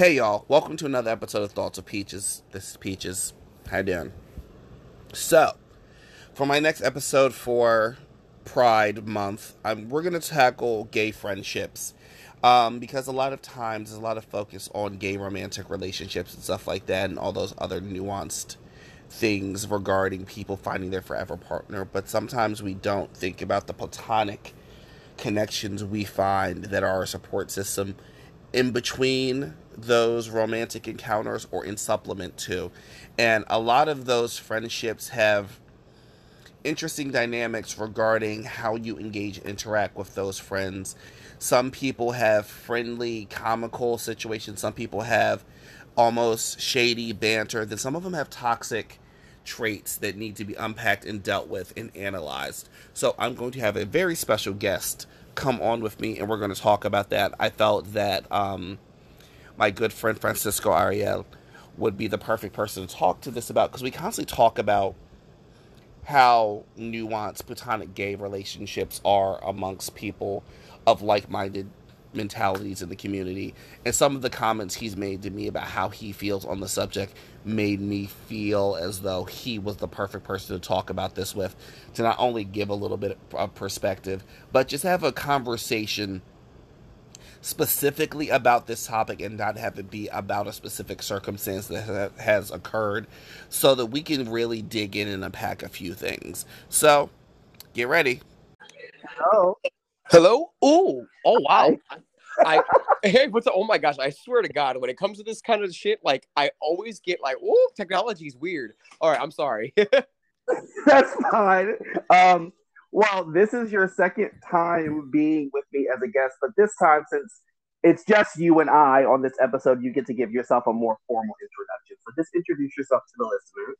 Hey y'all, welcome to another episode of Thoughts of Peaches. This is Peaches. You doing? So, for my next episode for Pride Month, I'm, we're gonna tackle gay friendships. Um, because a lot of times there's a lot of focus on gay romantic relationships and stuff like that, and all those other nuanced things regarding people finding their forever partner. But sometimes we don't think about the platonic connections we find that are a support system in between those romantic encounters or in supplement to. And a lot of those friendships have interesting dynamics regarding how you engage, interact with those friends. Some people have friendly, comical situations. Some people have almost shady banter. Then some of them have toxic traits that need to be unpacked and dealt with and analyzed. So I'm going to have a very special guest come on with me and we're going to talk about that. I felt that um, my good friend Francisco Ariel would be the perfect person to talk to this about because we constantly talk about how nuanced platonic gay relationships are amongst people of like-minded mentalities in the community and some of the comments he's made to me about how he feels on the subject made me feel as though he was the perfect person to talk about this with to not only give a little bit of perspective but just have a conversation specifically about this topic and not have it be about a specific circumstance that has occurred so that we can really dig in and unpack a few things so get ready hello Hello? Ooh. Oh wow. I hey, what's up? Oh my gosh, I swear to God, when it comes to this kind of shit, like I always get like, oh, technology's weird. All right, I'm sorry. That's fine. Um, well, this is your second time being with me as a guest, but this time since it's just you and I on this episode, you get to give yourself a more formal introduction. So just introduce yourself to the listeners.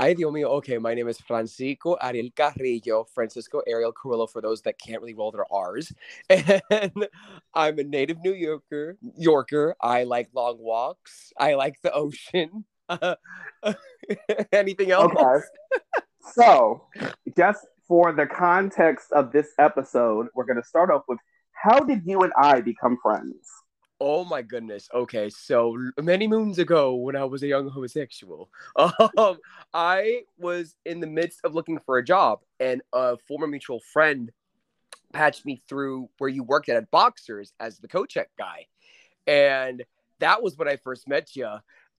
Ay, Dios mío. Okay, my name is Francisco Ariel Carrillo, Francisco Ariel Carrillo, for those that can't really roll their R's. And I'm a native New Yorker. Yorker. I like long walks. I like the ocean. Anything else? Okay. so, just for the context of this episode, we're going to start off with how did you and I become friends? Oh my goodness. Okay, so many moons ago, when I was a young homosexual, um, I was in the midst of looking for a job, and a former mutual friend patched me through where you worked at, at Boxers as the co-check guy, and that was when I first met you.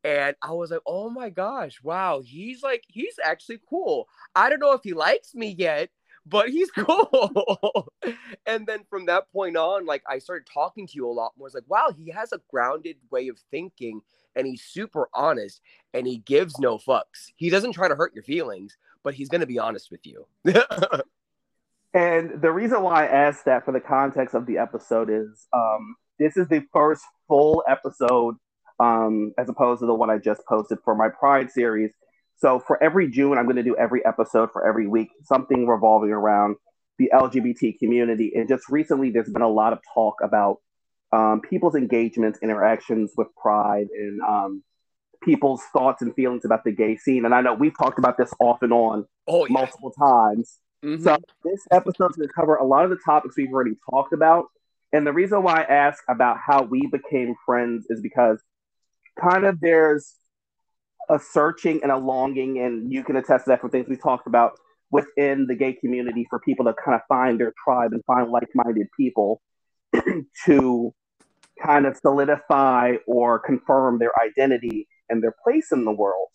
And I was like, oh my gosh, wow, he's like, he's actually cool. I don't know if he likes me yet, but he's cool. and then from that point on, like I started talking to you a lot more. It's like, wow, he has a grounded way of thinking and he's super honest and he gives no fucks. He doesn't try to hurt your feelings, but he's going to be honest with you. and the reason why I asked that for the context of the episode is um, this is the first full episode um, as opposed to the one I just posted for my Pride series so for every June, I'm going to do every episode for every week, something revolving around the LGBT community. And just recently, there's been a lot of talk about um, people's engagements, interactions with Pride, and um, people's thoughts and feelings about the gay scene. And I know we've talked about this off and on oh, yeah. multiple times. Mm-hmm. So this episode's going to cover a lot of the topics we've already talked about. And the reason why I ask about how we became friends is because kind of there's a searching and a longing, and you can attest to that from things we talked about within the gay community for people to kind of find their tribe and find like-minded people to kind of solidify or confirm their identity and their place in the world.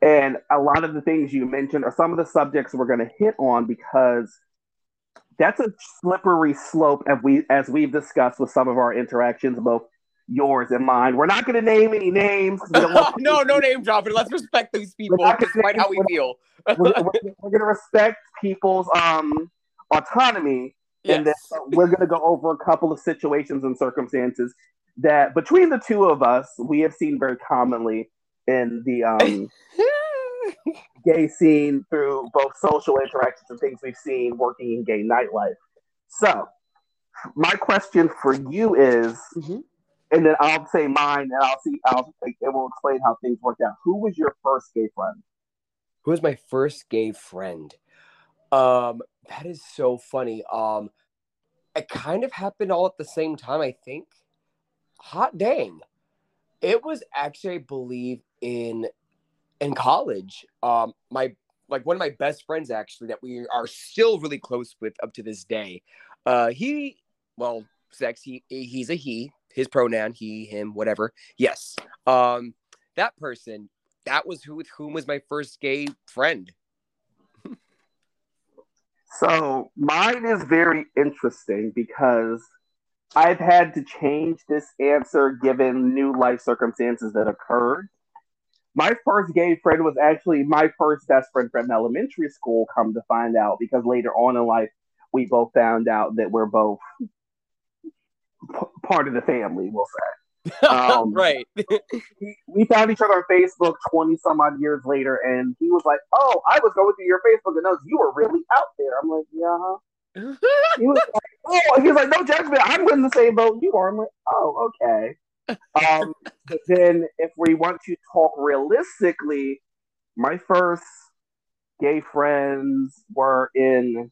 And a lot of the things you mentioned are some of the subjects we're going to hit on because that's a slippery slope as we as we've discussed with some of our interactions both yours and mine. We're not going to name any names. no, no name dropping. Let's respect these people. Despite how we feel. we're, we're, we're going to respect people's um, autonomy, yes. and then we're going to go over a couple of situations and circumstances that, between the two of us, we have seen very commonly in the um, gay scene through both social interactions and things we've seen working in gay nightlife. So, my question for you is. Mm-hmm and then I'll say mine, and I'll see. I'll and we'll explain how things worked out. Who was your first gay friend? Who was my first gay friend? Um, that is so funny. Um, it kind of happened all at the same time. I think. Hot dang. It was actually, I believe, in in college. Um, my like one of my best friends actually that we are still really close with up to this day. Uh, he, well, sex. He he's a he. His pronoun he, him, whatever. Yes. Um, that person. That was who with whom was my first gay friend. So mine is very interesting because I've had to change this answer given new life circumstances that occurred. My first gay friend was actually my first best friend from elementary school, come to find out, because later on in life, we both found out that we're both p- part of the family, we'll say. Um, right. we, we found each other on Facebook 20 some odd years later, and he was like, Oh, I was going through your Facebook and noticed you were really out there. I'm like, Yeah, huh? He was like, Oh, he was like, No judgment. I'm in the same boat you are. I'm like, Oh, okay. Um, but then if we want to talk realistically, my first gay friends were in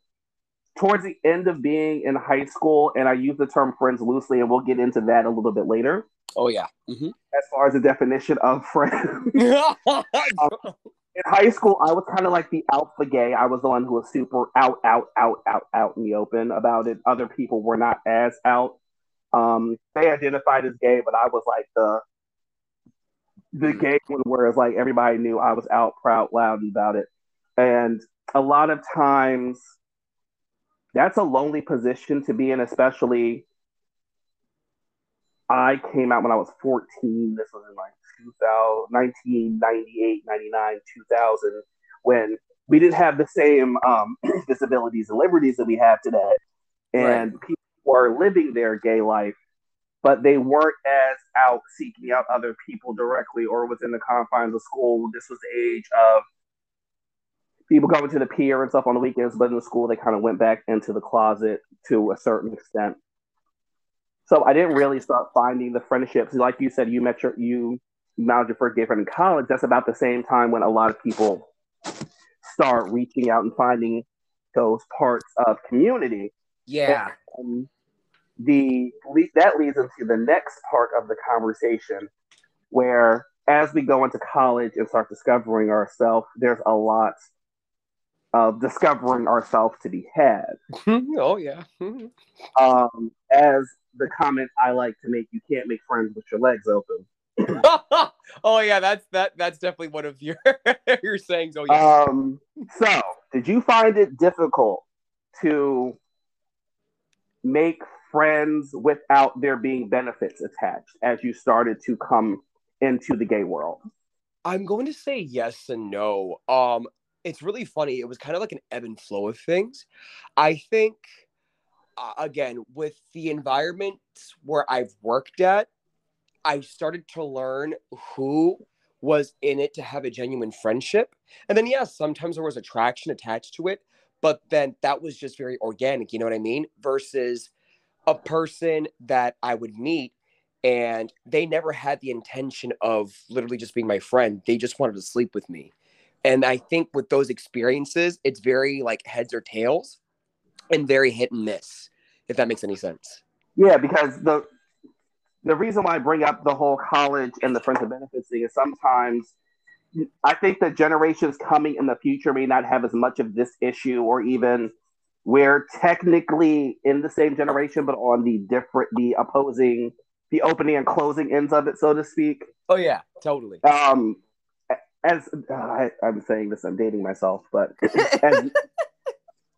towards the end of being in high school, and I use the term friends loosely, and we'll get into that a little bit later. oh yeah. Mhm. As far as the definition of friend, in high school, I was kind of like the alpha gay. I was the one who was super out, out, out, out, out in the open about it. Other people were not as out. Um, they identified as gay, but I was like the the gay one, whereas like everybody knew I was out, proud, loud about it. And a lot of times, that's a lonely position to be in, especially. I came out when I was 14. This was in like 2000, 1998, 99, 2000, when we didn't have the same um, disabilities and liberties that we have today. And people were living their gay life, but they weren't as out seeking out other people directly or within the confines of school. This was the age of people going to the pier and stuff on the weekends, but in the school, they kind of went back into the closet to a certain extent. So I didn't really start finding the friendships. Like you said, you met your you found your first gay friend in college. That's about the same time when a lot of people start reaching out and finding those parts of community. Yeah. Um, the le- that leads into the next part of the conversation, where as we go into college and start discovering ourselves, there's a lot of discovering ourselves to be had. oh yeah. Um, as the comment I like to make, you can't make friends with your legs open. oh yeah, that's that that's definitely one of your your sayings. Oh yeah. Um, so, did you find it difficult to make friends without there being benefits attached as you started to come into the gay world? I'm going to say yes and no. Um, it's really funny. It was kind of like an ebb and flow of things. I think, uh, again, with the environments where I've worked at, I started to learn who was in it to have a genuine friendship. And then, yes, sometimes there was attraction attached to it, but then that was just very organic. You know what I mean? Versus a person that I would meet and they never had the intention of literally just being my friend. They just wanted to sleep with me. And I think with those experiences, it's very like heads or tails and very hit and miss, if that makes any sense. Yeah, because the the reason why I bring up the whole college and the friends and benefits thing is sometimes I think that generations coming in the future may not have as much of this issue, or even we're technically in the same generation, but on the different, the opposing, the opening and closing ends of it, so to speak. Oh yeah, totally. Um, as uh, I, I'm saying this, I'm dating myself, but as,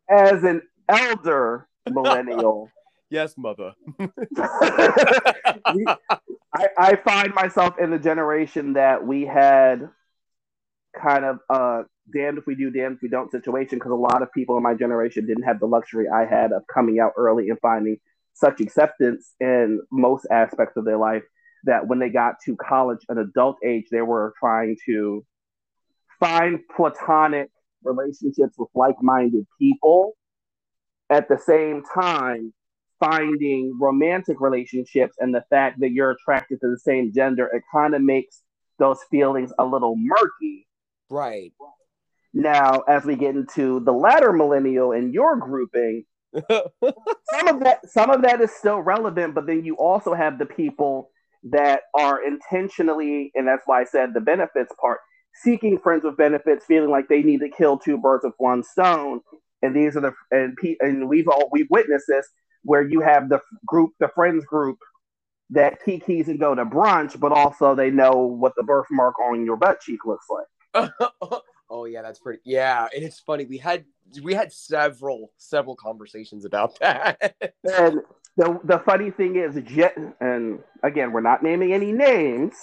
as an elder millennial, Yes, mother. we- I, I find myself in the generation that we had kind of uh damned if we do, damned if we don't situation because a lot of people in my generation didn't have the luxury I had of coming out early and finding such acceptance in most aspects of their life that when they got to college and adult age, they were trying to find platonic relationships with like minded people at the same time finding romantic relationships and the fact that you're attracted to the same gender, it kind of makes those feelings a little murky. Right. Now, as we get into the latter millennial and your grouping, some of that some of that is still relevant, but then you also have the people that are intentionally, and that's why I said the benefits part, seeking friends with benefits, feeling like they need to kill two birds with one stone. And these are the and and we've all we've witnessed this where you have the group, the friends group that kikis and go to brunch, but also they know what the birthmark on your butt cheek looks like. oh yeah, that's pretty. Yeah, and it's funny. We had we had several several conversations about that. and the the funny thing is, and again, we're not naming any names,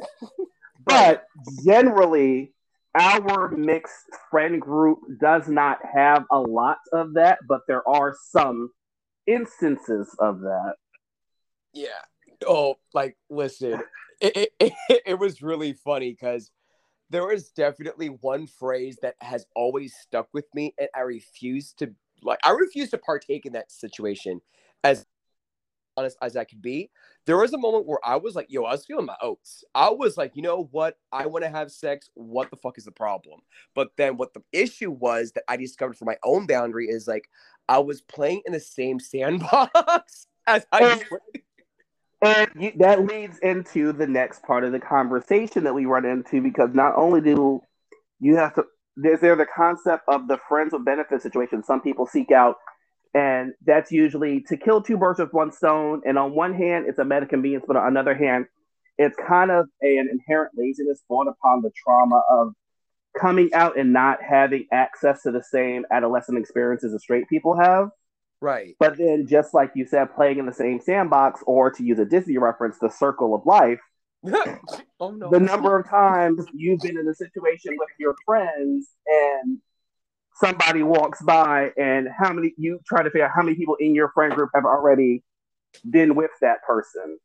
but generally, our mixed friend group does not have a lot of that, but there are some instances of that. Yeah. Oh, like listen, it it, it, it was really funny because there was definitely one phrase that has always stuck with me, and I refuse to like I refuse to partake in that situation as honest as I could be. There was a moment where I was like, yo, I was feeling my oats. I was like, you know what? I want to have sex. What the fuck is the problem? But then what the issue was that I discovered for my own boundary is like I was playing in the same sandbox as I and you, that leads into the next part of the conversation that we run into because not only do you have to there's there the concept of the friends with benefit situation some people seek out and that's usually to kill two birds with one stone and on one hand it's a meta convenience but on another hand it's kind of an inherent laziness born upon the trauma of coming out and not having access to the same adolescent experiences as straight people have Right. But then, just like you said, playing in the same sandbox, or to use a Disney reference, the circle of life. oh no! The number of times you've been in a situation with your friends and somebody walks by, and how many you try to figure out how many people in your friend group have already been with that person,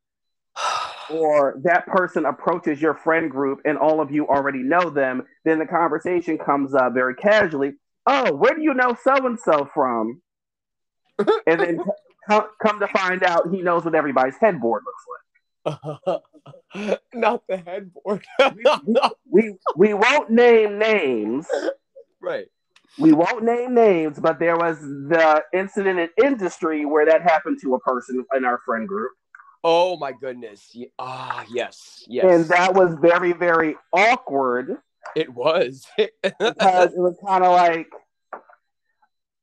or that person approaches your friend group and all of you already know them. Then the conversation comes up very casually. Oh, where do you know so and so from? and then come, to find out, he knows what everybody's headboard looks like. Not the headboard. we, we, we won't name names. Right. We won't name names, but there was the incident in industry where that happened to a person in our friend group. Oh my goodness. Ah, yes. Yes. And that was very, very awkward. It was. because it was kind of like,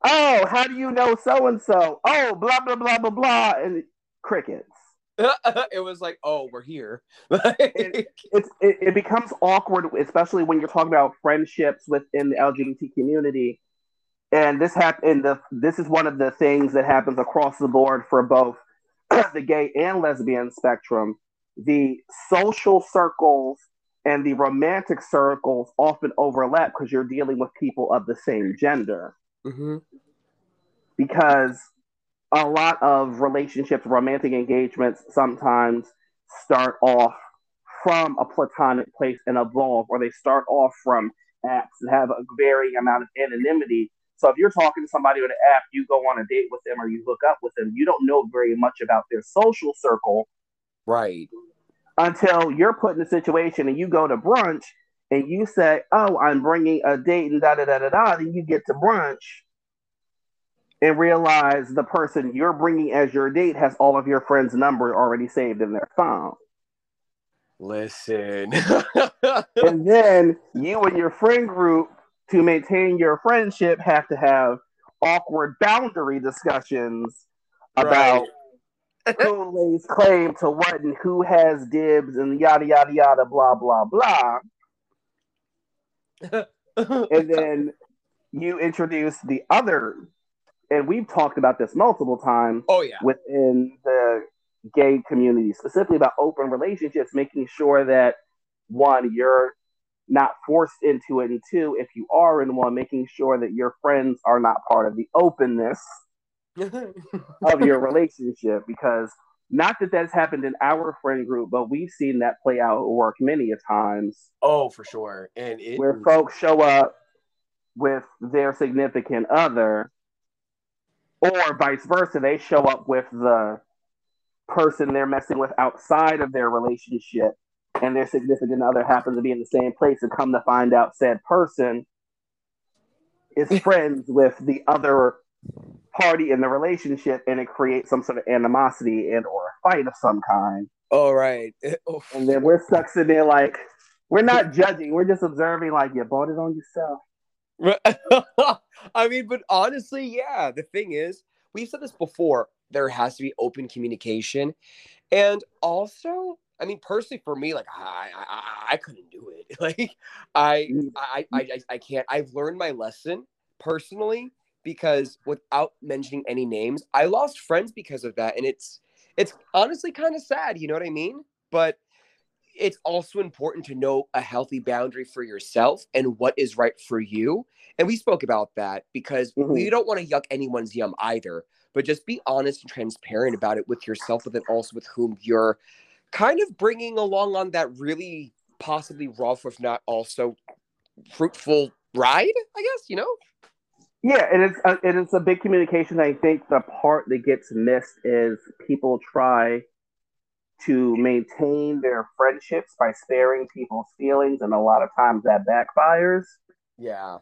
oh, how do you know so and so? Oh, blah blah blah blah blah, and crickets. it was like, oh, we're here. it, it, it becomes awkward, especially when you're talking about friendships within the LGBT community. And this happened. The this is one of the things that happens across the board for both the gay and lesbian spectrum. The social circles and the romantic circles often overlap because you're dealing with people of the same gender. Mm-hmm. Because a lot of relationships, romantic engagements, sometimes start off from a platonic place and evolve, or they start off from apps and have a varying amount of anonymity. So if you're talking to somebody on an app, you go on a date with them or you hook up with them, you don't know very much about their social circle. Right. Until you're put in a situation and you go to brunch and you say, "Oh, I'm bringing a date," and da da da da da, then you get to brunch and realize the person you're bringing as your date has all of your friends' number already saved in their phone. Listen, and then you and your friend group, to maintain your friendship, have to have awkward boundary discussions about. Right. who lays claim to what and who has dibs and yada yada yada blah blah blah and then you introduce the other, and we've talked about this multiple times. Oh yeah, within the gay community, specifically about open relationships, making sure that one, you're not forced into it, and two, if you are in one, making sure that your friends are not part of the openness of your relationship because not that that's happened in our friend group, but we've seen that play out work many a times. Oh, for sure. And it where folks show up with their significant other, or vice versa, they show up with the person they're messing with outside of their relationship, and their significant other happens to be in the same place, and come to find out said person is friends with the other party in the relationship and it creates some sort of animosity and or a fight of some kind. All right. Oh. And then we're stuck sitting there like we're not judging. We're just observing. Like you bought it on yourself. I mean, but honestly, yeah. The thing is, we've said this before. There has to be open communication, and also, I mean, personally, for me, like I, I, I couldn't do it. Like I, mm. I, I, I can't. I've learned my lesson personally because without mentioning any names, I lost friends because of that, and it's it's honestly kind of sad. You know what I mean? But it's also important to know a healthy boundary for yourself and what is right for you. And we spoke about that because mm-hmm. we don't want to yuck anyone's yum either, but just be honest and transparent about it with yourself, but then also with whom you're kind of bringing along on that really possibly rough, if not also fruitful ride, I guess, you know? Yeah, and it's a, uh, it is a big communication. I think the part that gets missed is people try to maintain their friendships by sparing people's feelings, and a lot of times that backfires. Yeah.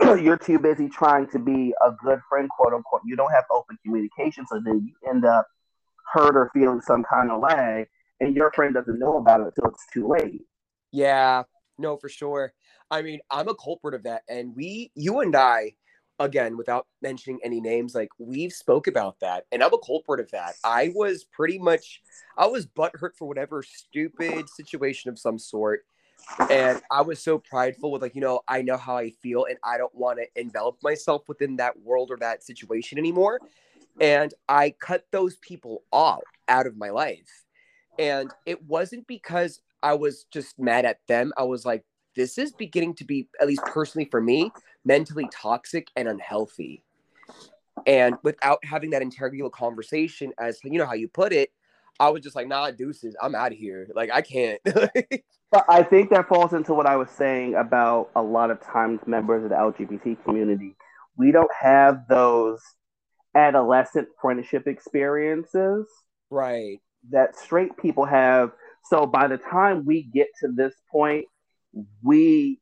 You're too busy trying to be a good friend, quote unquote. You don't have open communication, so then you end up hurt or feeling some kind of way, and your friend doesn't know about it until it's too late. Yeah, no, for sure. I mean, I'm a culprit of that, and we, you and I, again without mentioning any names like we've spoke about that and i'm a culprit of that. I was pretty much i was butthurt for whatever stupid situation of some sort and i was so prideful with like you know i know how i feel and i don't want to envelop myself within that world or that situation anymore and i cut those people off out of my life. And it wasn't because i was just mad at them. I was like this is beginning to be, at least personally for me, mentally toxic and unhealthy. And without having that integral conversation, as you know how you put it, I was just like, nah, deuces, I'm out of here. Like, I can't. but I think that falls into what I was saying about a lot of times members of the LGBT community. We don't have those adolescent friendship experiences. Right. That straight people have. So by the time we get to this point we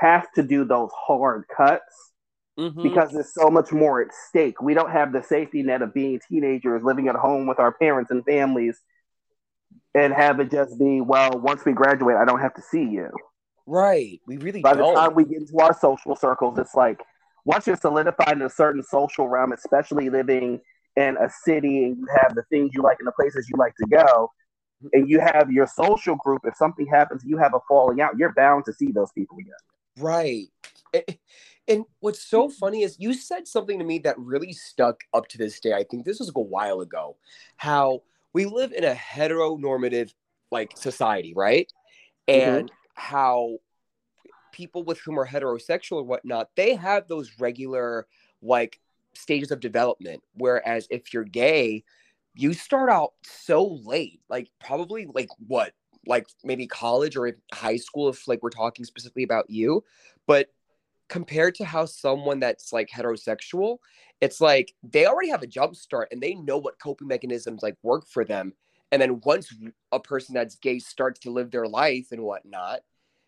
have to do those hard cuts mm-hmm. because there's so much more at stake. We don't have the safety net of being teenagers living at home with our parents and families and have it just be, well, once we graduate, I don't have to see you. Right. We really By don't. the time we get into our social circles, it's like once you're solidified in a certain social realm, especially living in a city and you have the things you like and the places you like to go, and you have your social group, if something happens, you have a falling out, you're bound to see those people again. Right. And what's so funny is you said something to me that really stuck up to this day. I think this was like a while ago. How we live in a heteronormative like society, right? Mm-hmm. And how people with whom are heterosexual or whatnot, they have those regular like stages of development. Whereas if you're gay, you start out so late, like probably like what, like maybe college or high school, if like we're talking specifically about you. But compared to how someone that's like heterosexual, it's like they already have a jump start and they know what coping mechanisms like work for them. And then once a person that's gay starts to live their life and whatnot,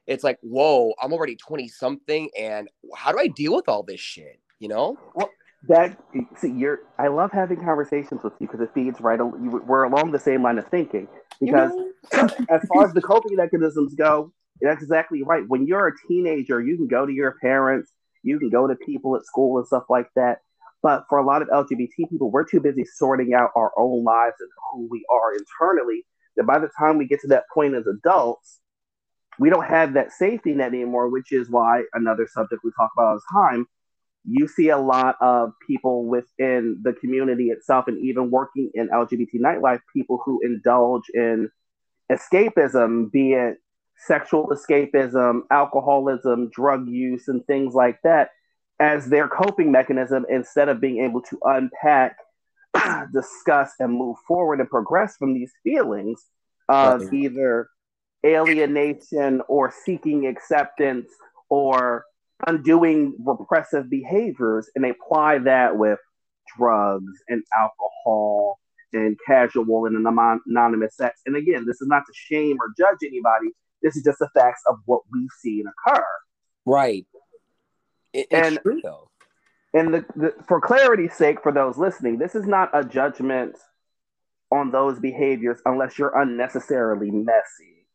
it's like, whoa, I'm already 20 something. And how do I deal with all this shit? You know? Well, that see you're i love having conversations with you because it feeds right we're along the same line of thinking because as far as the coping mechanisms go that's exactly right. When you're a teenager you can go to your parents you can go to people at school and stuff like that. But for a lot of lgbt people we're too busy sorting out our own lives and who we are internally that by the time we get to that point as adults we don't have that safety net anymore which is why another subject we talk about all the time you see a lot of people within the community itself and even working in LGBT nightlife, people who indulge in escapism, be it sexual escapism, alcoholism, drug use, and things like that, as their coping mechanism instead of being able to unpack, discuss, and move forward and progress from these feelings of either alienation or seeking acceptance or undoing repressive behaviors and they apply that with drugs and alcohol and casual and anonymous sex. And again, this is not to shame or judge anybody. This is just the facts of what we've seen occur. Right. It, and true, though. And the, the, for clarity's sake, for those listening, this is not a judgment on those behaviors unless you're unnecessarily messy.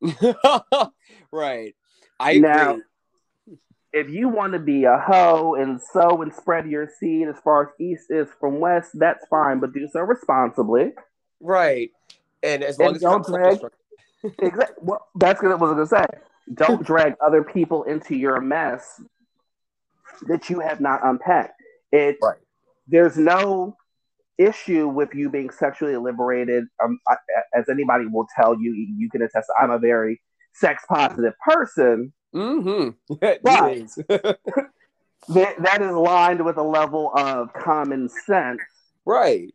right. I Now- agree. If you want to be a hoe and sow and spread your seed as far as east is from west, that's fine, but do so responsibly. Right. And as long And as don't drag- Exactly. Well, that's what I was going to say. Don't drag other people into your mess that you have not unpacked. It Right. there's no issue with you being sexually liberated. Um, I, as anybody will tell you, you can attest. I'm a very sex positive person. Mm-hmm. Right. That that is lined with a level of common sense right.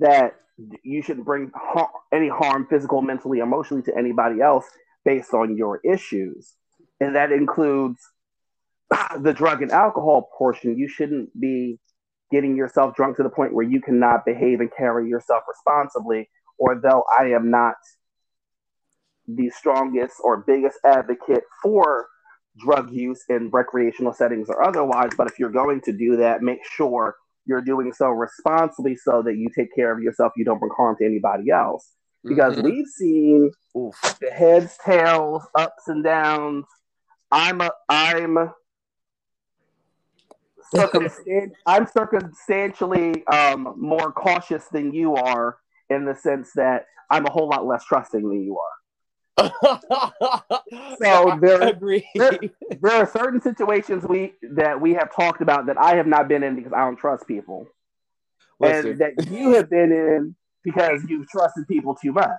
that you shouldn't bring har- any harm, physical, mentally, emotionally, to anybody else based on your issues, and that includes the drug and alcohol portion. You shouldn't be getting yourself drunk to the point where you cannot behave and carry yourself responsibly. Or though I am not the strongest or biggest advocate for drug use in recreational settings or otherwise, but if you're going to do that, make sure you're doing so responsibly so that you take care of yourself, you don't bring harm to anybody else. Because Mhm. we've seen Oof. the heads, tails, ups and downs. I'm a I'm circumstan- I'm circumstantially um, more cautious than you are in the sense that I'm a whole lot less trusting than you are. so there- agree. there- There are certain situations we that we have talked about that I have not been in because I don't trust people, Listen, and that you have been in because you've trusted people too much.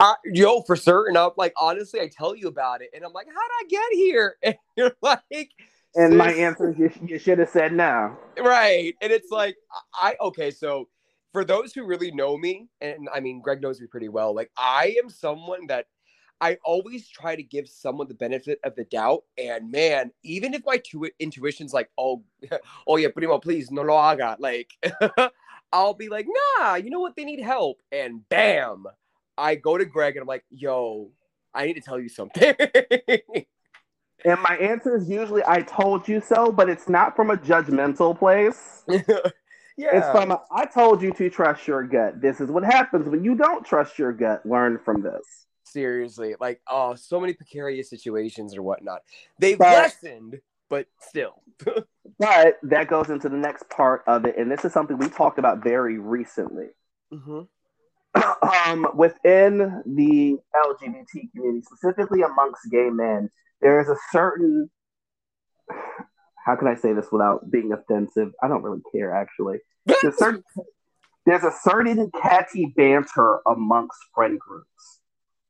I, yo, for certain. I'm like, honestly, I tell you about it, and I'm like, how did I get here? And you're like, And my answer is you, you should have said no. right? And it's like, I okay. So for those who really know me, and I mean, Greg knows me pretty well. Like, I am someone that I always try to give someone the benefit of the doubt. And man, even if my tu- intuition's like, oh, oh yeah, primo, please, no lo haga. Like, I'll be like, nah, you know what? They need help. And bam, I go to Greg and I'm like, yo, I need to tell you something. And my answer is usually I told you so, but it's not from a judgmental place. yeah. It's from a, I told you to trust your gut. This is what happens when you don't trust your gut. Learn from this. Seriously, like, oh, so many precarious situations or whatnot. They've But- lessened, but still. But that goes into the next part of it, and this is something we talked about very recently. mm-hmm. um, within the LGBT community, specifically amongst gay men, there is a certain how can I say this without being offensive? I don't really care actually. There's a certain there's a certain catty banter amongst friend groups.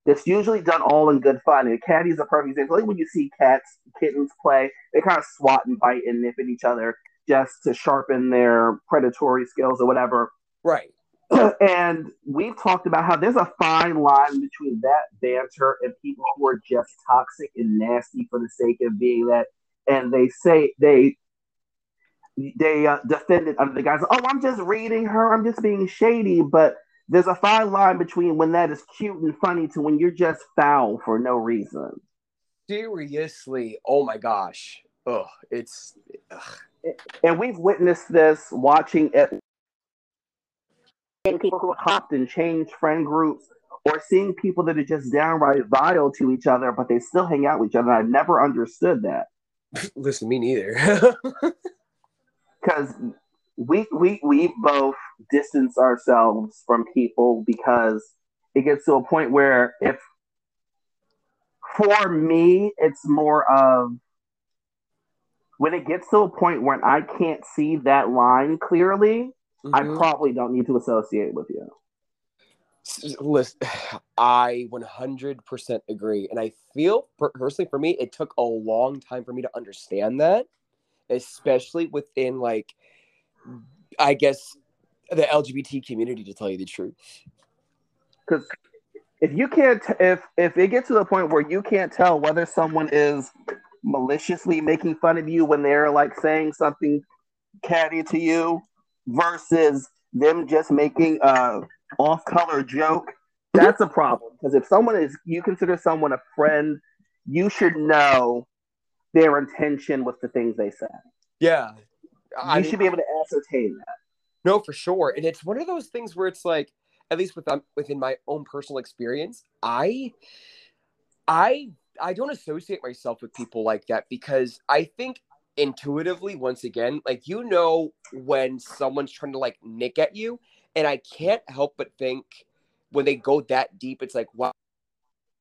That's usually done all in good fun. And catty is a perfect example. Like when you see cats, kittens play, they kind of swat and bite and nip at each other just to sharpen their predatory skills or whatever right. and we've talked about how there's a fine line between that banter and people who are just toxic and nasty for the sake of being that, and they say they they uh, defend it under the guise, "Oh, I'm just reading her, I'm just being shady," but there's a fine line between when that is cute and funny to when you're just foul for no reason. Seriously. Oh my gosh. Oh, it's. Ugh. And we've witnessed this watching it. People who hopped and changed friend groups, or seeing people that are just downright vile to each other, but they still hang out with each other. I've never understood that Listen, me neither. because we we we both distance ourselves from people because it gets to a point where if for me it's more of when it gets to a point when I can't see that line clearly, I Mhm. probably don't need to associate with you. Listen, I 100% agree. And I feel personally for me, it took a long time for me to understand that, especially within, like, I guess the LGBT community, to tell you the truth. Because if you can't, if if it gets to the point where you can't tell whether someone is maliciously making fun of you when they're like saying something catty to you versus them just making a off-color joke, that's a problem. Because if someone is, you consider someone a friend, you should know their intention with the things they say. Yeah. You I mean, should be able to ascertain that. No, for sure. And it's one of those things where it's like, at least with um, within my own personal experience, I, I, I don't associate myself with people like that because I think intuitively, once again, like you know when someone's trying to like nick at you, and I can't help but think when they go that deep, it's like, wow,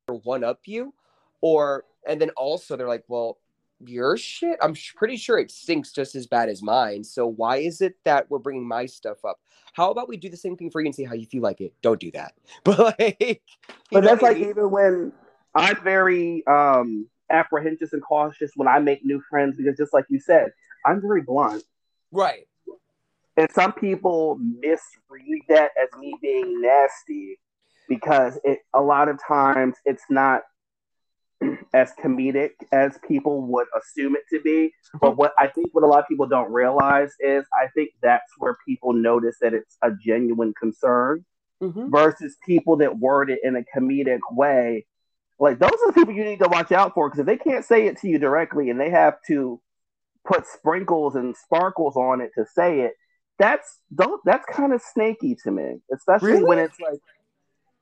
one up you, or and then also they're like, well, your shit, I'm pretty sure it stinks just as bad as mine. So why is it that we're bringing my stuff up? How about we do the same thing for you and see how you feel like it? Don't do that. But like, but that's like mean? even when I'm very um apprehensive and cautious when I make new friends because just like you said, I'm very blunt. Right. And some people misread that as me being nasty because it a lot of times it's not as comedic as people would assume it to be. But what I think what a lot of people don't realize is I think that's where people notice that it's a genuine concern mm-hmm. versus people that word it in a comedic way. Like those are the people you need to watch out for because if they can't say it to you directly and they have to put sprinkles and sparkles on it to say it, that's don't that's kind of snaky to me, especially really? when it's like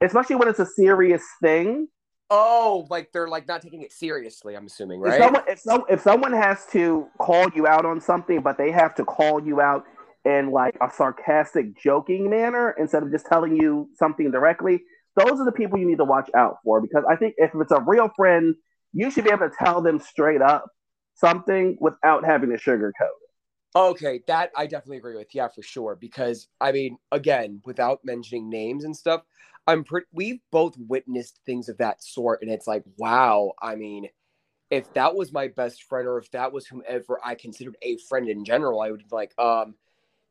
especially when it's a serious thing Oh, like they're like not taking it seriously. I'm assuming, right? If someone, if, so, if someone has to call you out on something, but they have to call you out in like a sarcastic, joking manner instead of just telling you something directly, those are the people you need to watch out for. Because I think if it's a real friend, you should be able to tell them straight up something without having to sugarcoat it. Okay, that I definitely agree with. Yeah, for sure. Because I mean, again, without mentioning names and stuff, I'm pretty. We've both witnessed things of that sort, and it's like, wow. I mean, if that was my best friend, or if that was whomever I considered a friend in general, I would be like, um,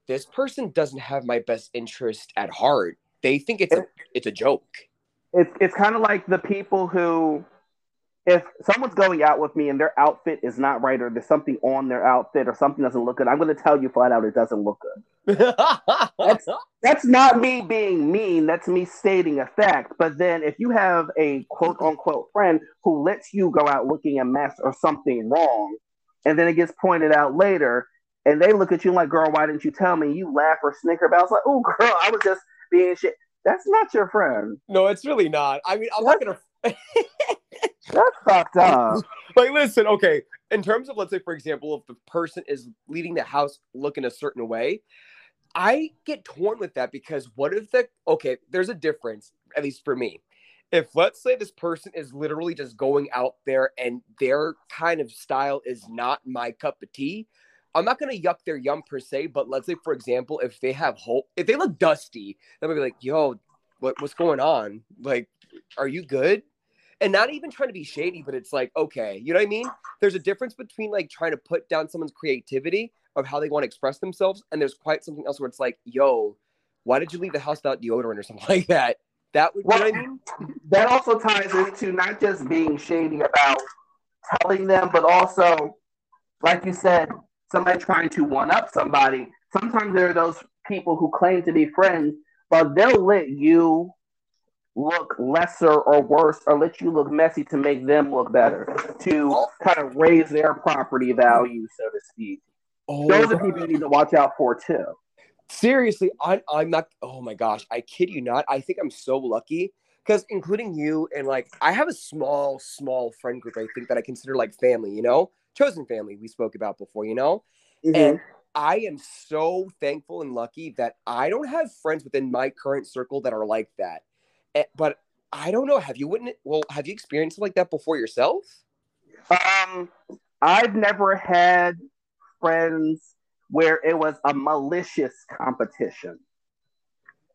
this person doesn't have my best interest at heart. They think it's a it's a joke. It's it's kind of like the people who if someone's going out with me and their outfit is not right or there's something on their outfit or something doesn't look good, I'm going to tell you flat out it doesn't look good. that's, that's not me being mean. That's me stating a fact. But then if you have a quote unquote friend who lets you go out looking a mess or something wrong, and then it gets pointed out later, and they look at you like, girl, why didn't you tell me? You laugh or snicker about It's like, oh, girl, I was just being shit. That's not your friend. No, it's really not. I mean, I'm that's, not going to. That's fucked up. like, listen, okay. In terms of, let's say, for example, if the person is leaving the house looking a certain way, I get torn with that because what if the okay, there's a difference, at least for me. If let's say this person is literally just going out there and their kind of style is not my cup of tea, I'm not gonna yuck their yum per se, but let's say for example, if they have hope, if they look dusty, then we'll be like, yo, what, what's going on? Like, are you good? And not even trying to be shady, but it's like, okay, you know what I mean? There's a difference between like trying to put down someone's creativity of how they want to express themselves, and there's quite something else where it's like, yo, why did you leave the house without deodorant or something like that? That would well, I mean? That also ties into not just being shady about telling them, but also, like you said, somebody trying to one up somebody. Sometimes there are those people who claim to be friends, but they'll let you look lesser or worse or let you look messy to make them look better to kind of raise their property value so to speak oh, those are people you need to watch out for too seriously I, i'm not oh my gosh i kid you not i think i'm so lucky because including you and like i have a small small friend group i think that i consider like family you know chosen family we spoke about before you know mm-hmm. and I am so thankful and lucky that I don't have friends within my current circle that are like that. Eh, but I don't know. Have you witnessed? Well, have you experienced like that before yourself? Um, I've never had friends where it was a malicious competition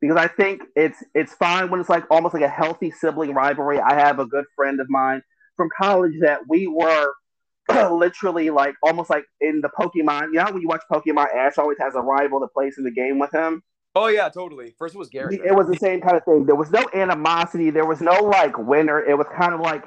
because I think it's it's fine when it's like almost like a healthy sibling rivalry. I have a good friend of mine from college that we were literally like almost like in the Pokemon. You know when you watch Pokemon, Ash always has a rival that plays in the game with him. Oh yeah, totally. First it was Gary. It was the same kind of thing. There was no animosity. There was no like winner. It was kind of like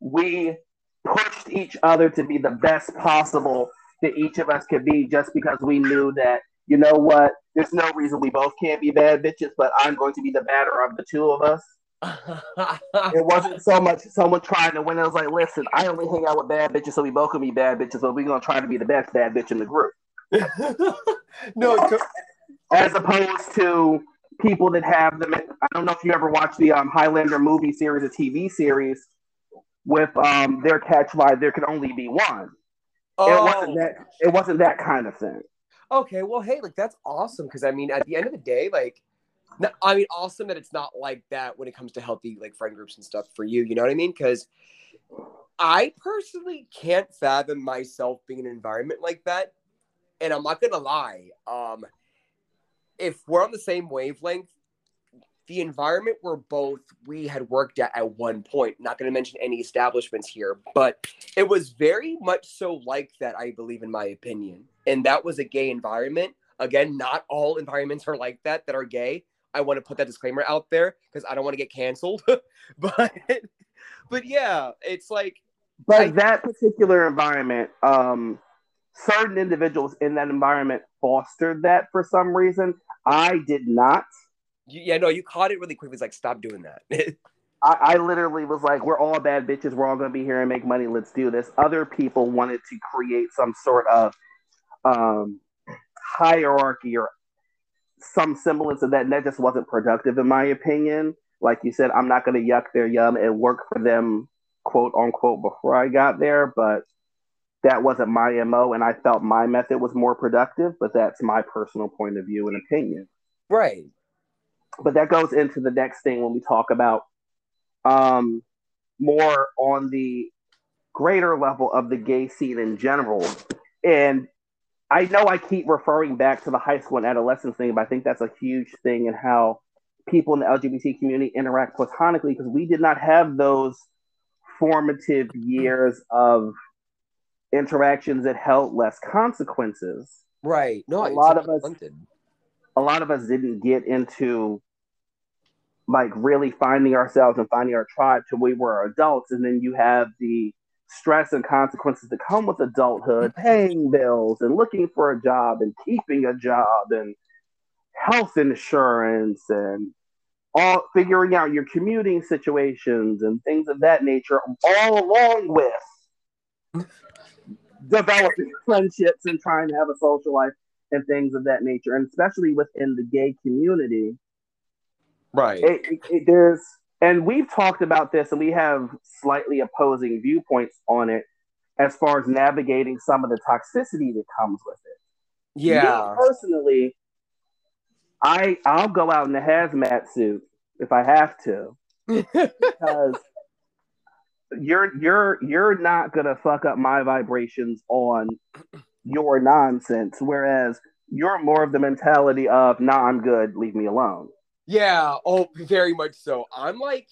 we pushed each other to be the best possible that each of us could be, just because we knew that you know what. There's no reason we both can't be bad bitches, but I'm going to be the badder of the two of us. it wasn't so much someone trying to win. It was like, listen, I only hang out with bad bitches, so we both can be bad bitches, but we're gonna try to be the best bad bitch in the group. no, as opposed to people that have them. I don't know if you ever watched the um, Highlander movie series, a TV series, with um, their catch line, "There can only be one." Oh, It wasn't that. It wasn't that kind of thing. okay. Well, hey, like that's awesome because I mean, at the end of the day, like, I mean, awesome that it's not like that when it comes to healthy like friend groups and stuff for you. You know what I mean? Because I personally can't fathom myself being in an environment like that, and I'm not gonna lie. Um, if we're on the same wavelength, the environment where both we had worked at at one point, not going to mention any establishments here, but it was very much so like that, I believe, in my opinion. And that was a gay environment. Again, not all environments are like that that are gay. I want to put that disclaimer out there because I don't want to get canceled. but but yeah, it's like But I- that particular environment, um, certain individuals in that environment fostered that for some reason. I did not. you- yeah, no, you caught it really quickly. It's like stop doing that. I, I literally was like, we're all bad bitches. We're all going to be here and make money. Let's do this. Other people wanted to create some sort of um, hierarchy or some semblance of that. And that just wasn't productive, in my opinion. Like you said, I'm not going to yuck their yum and work for them, quote unquote, before I got there. But that wasn't my MO. And I felt my method was more productive. But that's my personal point of view and opinion right. but that goes into the next thing when we talk about um, more on the greater level of the gay scene in general. And I know I keep referring back to the high school and adolescence thing, but I think that's a huge thing in how people in the LGBT community interact platonically because we did not have those formative years of interactions that held less consequences. Right. No, A lot of us- a lot of us didn't get into like really finding ourselves and finding our tribe till we were adults and then you have the stress and consequences that come with adulthood paying bills and looking for a job and keeping a job and health insurance and all figuring out your commuting situations and things of that nature all along with developing friendships and trying to have a social life and things of that nature, and especially within the gay community, Right. it, it, it- there's and we've talked about this, and we have slightly opposing viewpoints on it as far as navigating some of the toxicity that comes with it. yeah. Me personally, I I'll go out in a hazmat suit if I have to because you're you're you're not gonna fuck up my vibrations on your nonsense. Whereas you're more of the mentality of nah, I'm good, leave me alone. Yeah, oh, very much so. I'm like,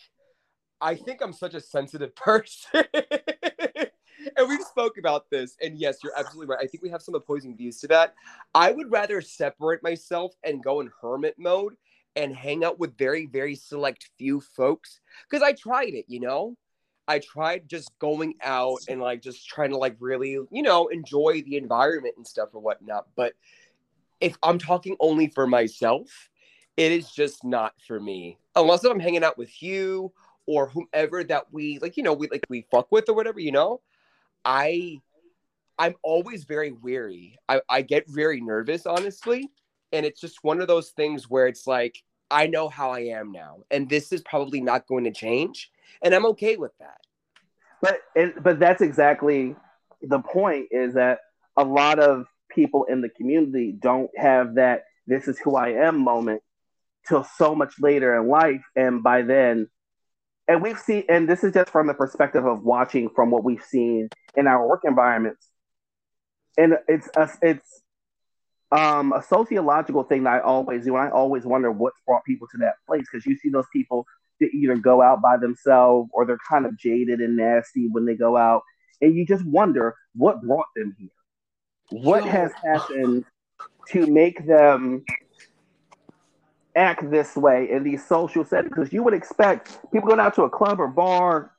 I think I'm such a sensitive person. and we've spoke about this. And yes, you're absolutely right. I think we have some opposing views to that. I would rather separate myself and go in hermit mode and hang out with very, very select few folks. Because I tried it, you know? I tried just going out and like just trying to like really, you know, enjoy the environment and stuff or whatnot. But if I'm talking only for myself, it is just not for me unless I'm hanging out with you or whomever that we like, you know, we like we fuck with or whatever, you know. I I'm always very weary. I, I get very nervous, honestly. And it's just one of those things where it's like, I know how I am now, and this is probably not going to change. And I'm okay with that. But it, but that's exactly the point is that a lot of people in the community don't have that this is who I am moment till so much later in life and by then and we've seen and this is just from the perspective of watching from what we've seen in our work environments and it's a, it's um, a sociological thing that I always do and I always wonder what's brought people to that place because you see those people that either go out by themselves or they're kind of jaded and nasty when they go out and you just wonder what brought them here what Yo. has happened to make them act this way in these social settings because you would expect people going out to a club or bar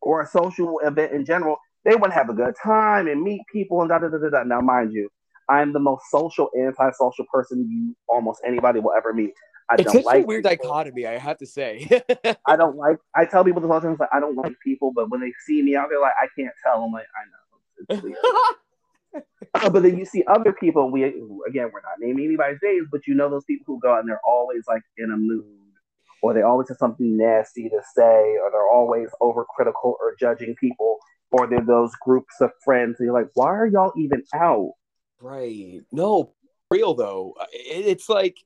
or a social event in general they want to have a good time and meet people and da da da da da now mind you i'm the most social antisocial person you almost anybody will ever meet i It's don't such like a weird people. dichotomy, I have to say. I don't like. I tell people this all the time. Like I don't like people, but when they see me out, they're like, I can't tell. I'm like, I know. It's weird. Uh, but then you see other people. We again, we're not naming anybody's names, but you know those people who go out and they're always like in a mood, or they always have something nasty to say, or they're always overcritical or judging people, or they're those groups of friends. And you're like, why are y'all even out? Right. No, real though. It's like,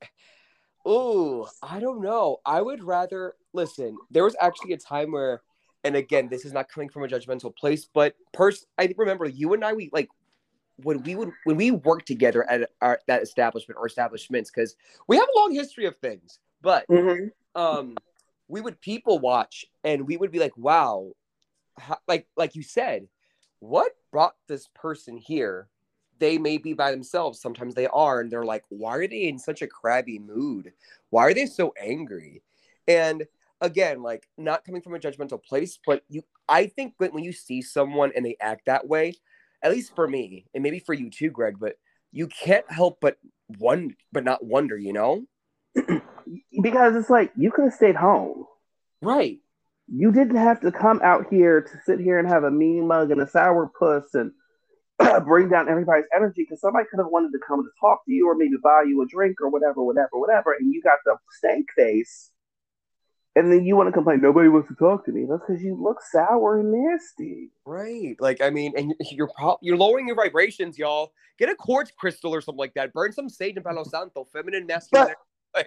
oh, I don't know. I would rather listen. There was actually a time where, and again, this is not coming from a judgmental place, but pers- I remember you and I, we like when we would when we worked together at our, that establishment or establishments because we have a long history of things, but Mm-hmm. um, we would people watch and we would be like, wow, how, like like you said, what brought this person here? They may be by themselves. Sometimes they are, and they're like, why are they in such a crabby mood? Why are they so angry? And again, like not coming from a judgmental place, but you, I think when, when you see someone and they act that way, at least for me, and maybe for you too, Greg, but you can't help but one, but not wonder, you know? Because it's like you could have stayed home. Right. You didn't have to come out here to sit here and have a mean mug and a sour puss and bring down everybody's energy because somebody could have wanted to come to talk to you or maybe buy you a drink or whatever, whatever, whatever, and you got the stank face, and then you want to complain nobody wants to talk to me. That's because you look sour and nasty. Right. Like I mean, and you're pro- you're lowering your vibrations, y'all. Get a quartz crystal or something like that. Burn some sage and Palo Santo, feminine, masculine.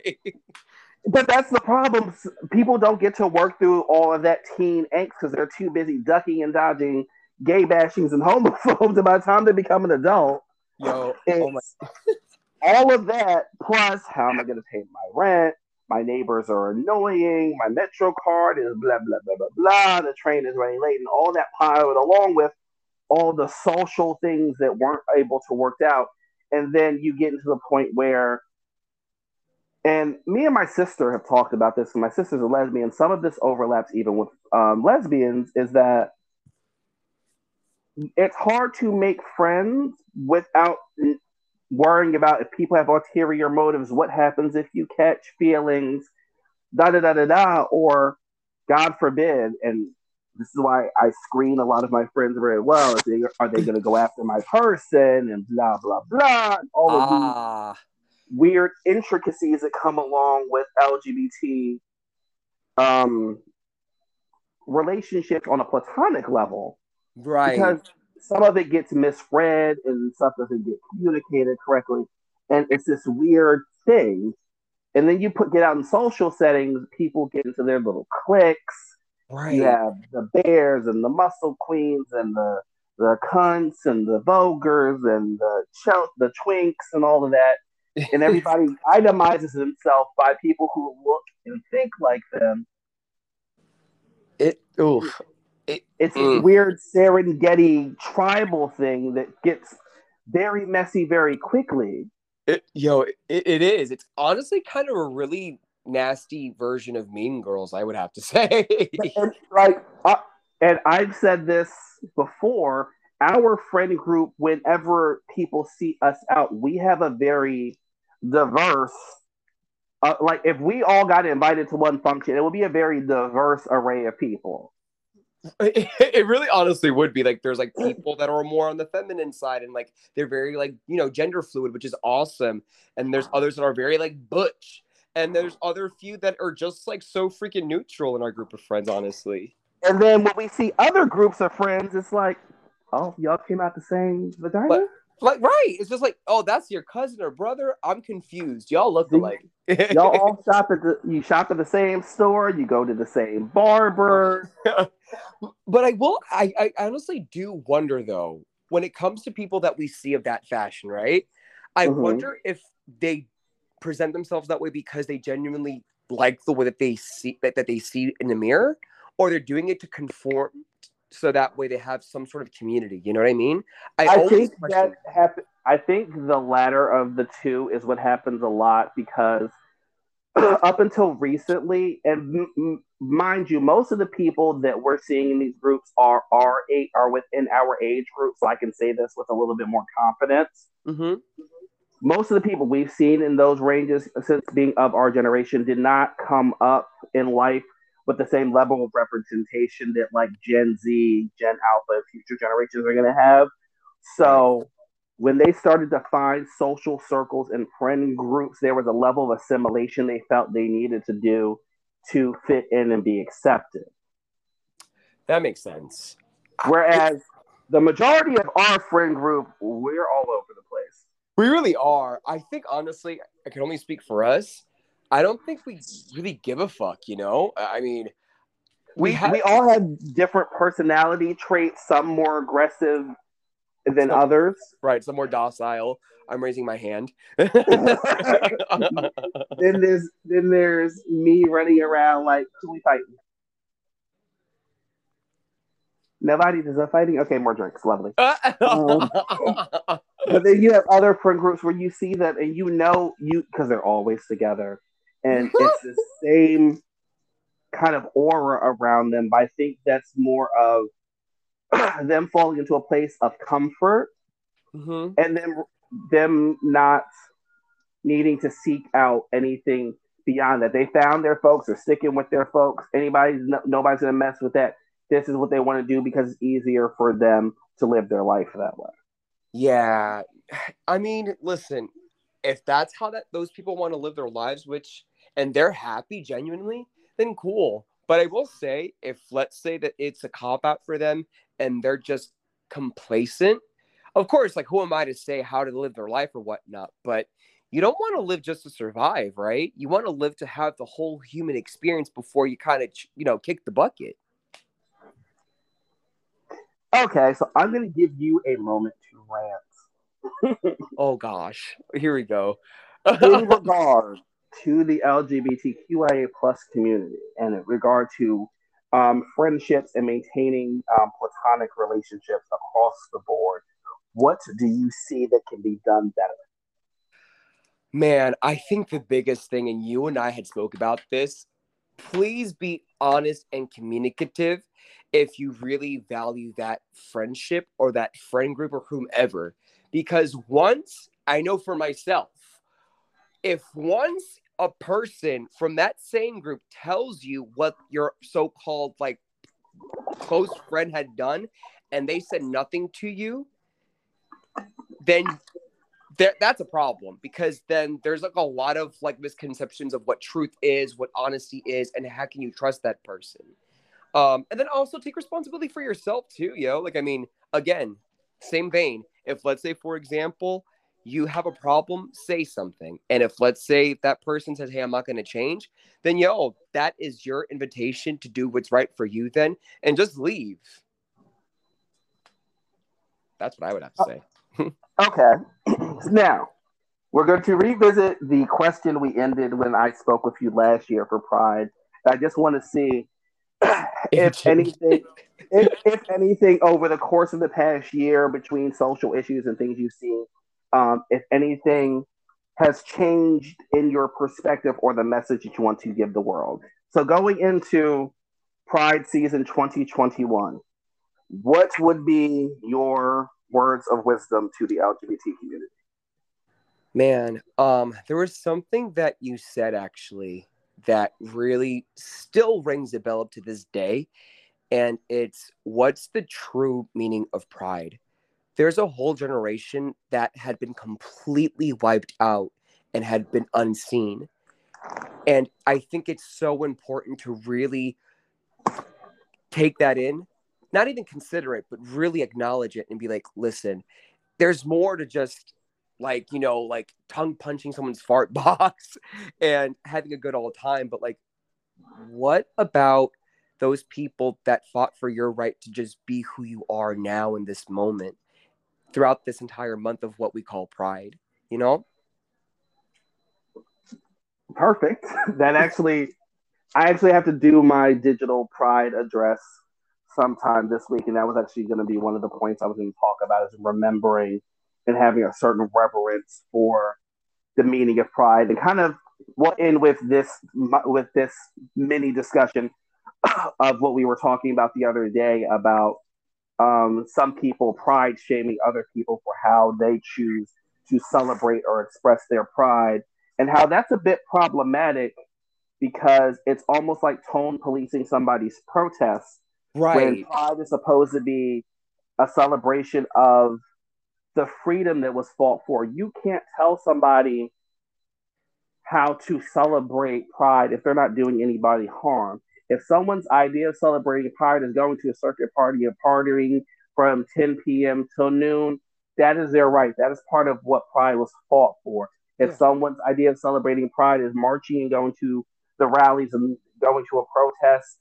But that's the problem. People don't get to work through all of that teen angst because they're too busy ducking and dodging gay bashings and homophobes. By the time they become an adult, Yo, oh my, all of that plus how am I going to pay my rent? My neighbors are annoying. My Metro card is blah blah blah blah blah. The train is running late, and all that piled along with all the social things that weren't able to work out. And then you get into the point where, and me and my sister have talked about this. And my sister's a lesbian. Some of this overlaps even with um, lesbians. Is that it's hard to make friends without worrying about if people have ulterior motives, what happens if you catch feelings, da da da da da, or God forbid, and this is why I screen a lot of my friends very well. They, are they going to go after my person and blah blah blah, all of these ah, weird intricacies that come along with LGBT um, relationships on a platonic level right. because some of it gets misread and stuff doesn't get communicated correctly, and it's this weird thing. And then you put get out in social settings, people get into their little cliques. right. You have the bears and the muscle queens and the the cunts and the voguers and the ch- the twinks and all of that. And everybody itemizes himself by people who look and think like them. it. Oof. It's this Mm. weird Serengeti tribal thing that gets very messy very quickly. It, yo, it, it is. It's honestly kind of a really nasty version of Mean Girls, I would have to say. And like, uh, and I've said this before. Our friend group, whenever people see us out, we have a very diverse. Uh, like, if we all got invited to one function, it would be a very diverse array of people. It, it really honestly would be like there's like people that are more on the feminine side and like they're very like you know gender fluid which is awesome and there's others that are very like butch and there's other few that are just like so freaking neutral in our group of friends honestly And then when we see other groups of friends, it's like, oh, y'all came out the same vagina. But- like right it's just like oh that's your cousin or brother i'm confused y'all look alike Y'all all shop at the you shop at the same store, you go to the same barber. but I will. I, I honestly do wonder though, when it comes to people that we see of that fashion, right? I Mhm. wonder if they present themselves that way because they genuinely like the way that they see that, that they see in the mirror, or they're doing it to conform so that way they have some sort of community. You know what I mean? I always think that happen. I think the latter of the two is what happens a lot because up until recently, and m- m- mind you, most of the people that we're seeing in these groups are our eight are within our age group, so I can say this with a little bit more confidence. Mhm. Most of the people we've seen in those ranges since being of our generation did not come up in life with the same level of representation that like Gen Z, Gen Alpha, and future generations are going to have. So when they started to find social circles and friend groups, there was a level of assimilation they felt they needed to do to fit in and be accepted. That makes sense. Whereas the majority of our friend group, we're all over the place. We really are. I think honestly, I can only speak for us. I don't think we really give a fuck, you know? I mean, we we, have- we all have different personality traits, some more aggressive than some, others. Right, some more docile. I'm raising my hand. then there's then there's me running around like who we fighting? Nobody is fighting? Okay, more drinks, lovely. um, but then you have other friend groups where you see that and you know you because they're always together and it's the same kind of aura around them. But I think that's more of them falling into a place of comfort mm-hmm. and then them not needing to seek out anything beyond that. They found their folks, are sticking with their folks. Anybody's nobody's gonna mess with that. This is what they want to do because it's easier for them to live their life that way. Yeah, I mean, listen, if that's how that those people want to live their lives, which and they're happy genuinely, then cool. But I will say, if let's say that it's a cop out for them and they're just complacent, of course, like who am I to say how to live their life or whatnot? But you don't want to live just to survive, right? You want to live to have the whole human experience before you kind of, you know, kick the bucket. Okay, so I'm going to give you a moment to rant. oh gosh, here we go. In regard to the LGBTQIA plus community and in regard to um, friendships and maintaining um, platonic relationships across the board, what do you see that can be done better? Man, I think the biggest thing, and you and I had spoke about this, please be honest and communicative if you really value that friendship or that friend group or whomever. Because once I know for myself, if once a person from that same group tells you what your so-called like close friend had done and they said nothing to you then that that's a problem because then there's like a lot of like misconceptions of what truth is what honesty is and how can you trust that person? Um and then also take responsibility for yourself too yo. Like i mean again same vein. If let's say for example you have a problem, say something. And if let's say that person says, Hey, I'm not going to change, then yo, that is your invitation to do what's right for you then and just leave. That's what I would have to oh. say. okay. now, we're going to revisit the question we ended when I spoke with you last year for Pride. I just want to see if anything, if, if anything, over the course of the past year, between social issues and things you've seen, um, if anything has changed in your perspective or the message that you want to give the world. So going into Pride season 2021, what would be your words of wisdom to the LGBT community? Man, um, there was something that you said actually that really still rings a bell up to this day. And it's what's the true meaning of pride? There's a whole generation that had been completely wiped out and had been unseen. And I think it's so important to really take that in, not even consider it, but really acknowledge it and be like, listen, there's more to just like, you know, like tongue punching someone's fart box and having a good old time. But like, what about those people that fought for your right to just be who you are now in this moment? Throughout this entire month of what we call Pride, you know? Perfect. That actually, I actually have to do my digital Pride address sometime this week, and that was actually going to be one of the points I was going to talk about is remembering and having a certain reverence for the meaning of pride, and kind of what end with this with this mini discussion of what we were talking about the other day about um, some people pride shaming other people for how they choose to celebrate or express their pride, and how that's a bit problematic because it's almost like tone policing somebody's protest. Right. When pride is supposed to be a celebration of the freedom that was fought for. You can't tell somebody how to celebrate pride if they're not doing anybody harm. If someone's idea of celebrating pride is going to a circuit party and partying from 10 p.m. till noon, that is their right. That is part of what pride was fought for. If yeah. someone's idea of celebrating pride is marching and going to the rallies and going to a protest,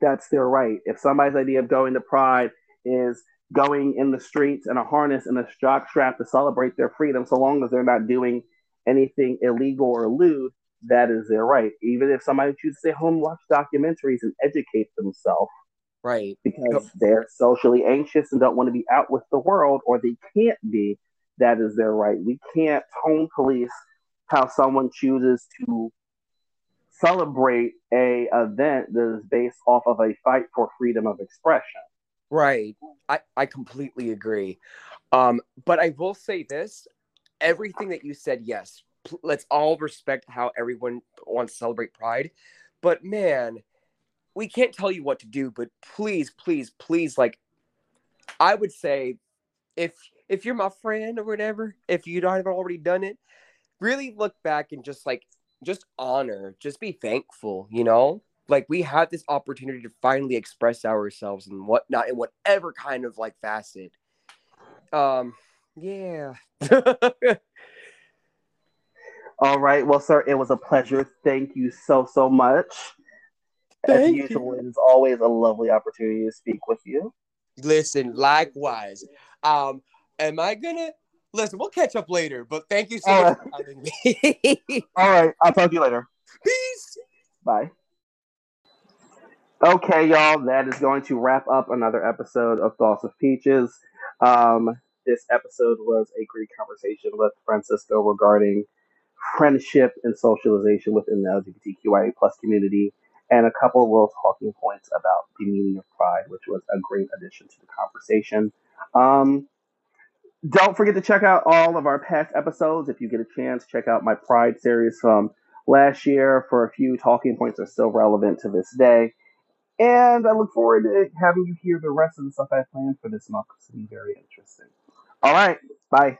that's their right. If somebody's idea of going to pride is going in the streets in a harness and a jock strap to celebrate their freedom, so long as they're not doing anything illegal or lewd, that is their right. Even if somebody chooses to stay home, watch documentaries, and educate themselves. Right. Because they're socially anxious and don't want to be out with the world, or they can't be, that is their right. We can't tone police how someone chooses to celebrate a event that is based off of a fight for freedom of expression. Right. I, I completely agree. Um, but I will say this everything that you said, yes, let's all respect how everyone wants to celebrate Pride. But man, we can't tell you what to do, but please, please, please, like, I would say if if you're my friend or whatever, if you don't have already done it, really look back and just like just honor, just be thankful, you know? Like we have this opportunity to finally express ourselves and whatnot in whatever kind of like facet. Um, yeah. All right. Well, sir, it was a pleasure. Thank you so, so much. Thank As usual, you. it is always a lovely opportunity to speak with you. Listen, likewise. Um, am I gonna listen? We'll catch up later, but thank you so All much right. for having me. All right, I'll talk to you later. Peace. Bye. Okay, y'all, that is going to wrap up another episode of Thoughts of Peaches. Um, this episode was a great conversation with Francisco regarding friendship and socialization within the LGBTQIA plus community, and a couple of little talking points about the meaning of pride, which was a great addition to the conversation. Um, don't forget to check out all of our past episodes. If you get a chance, check out my Pride series from last year for a few talking points that are still relevant to this day. And I look forward to having you hear the rest of the stuff I planned for this month. It's going to be very interesting. All right. Bye.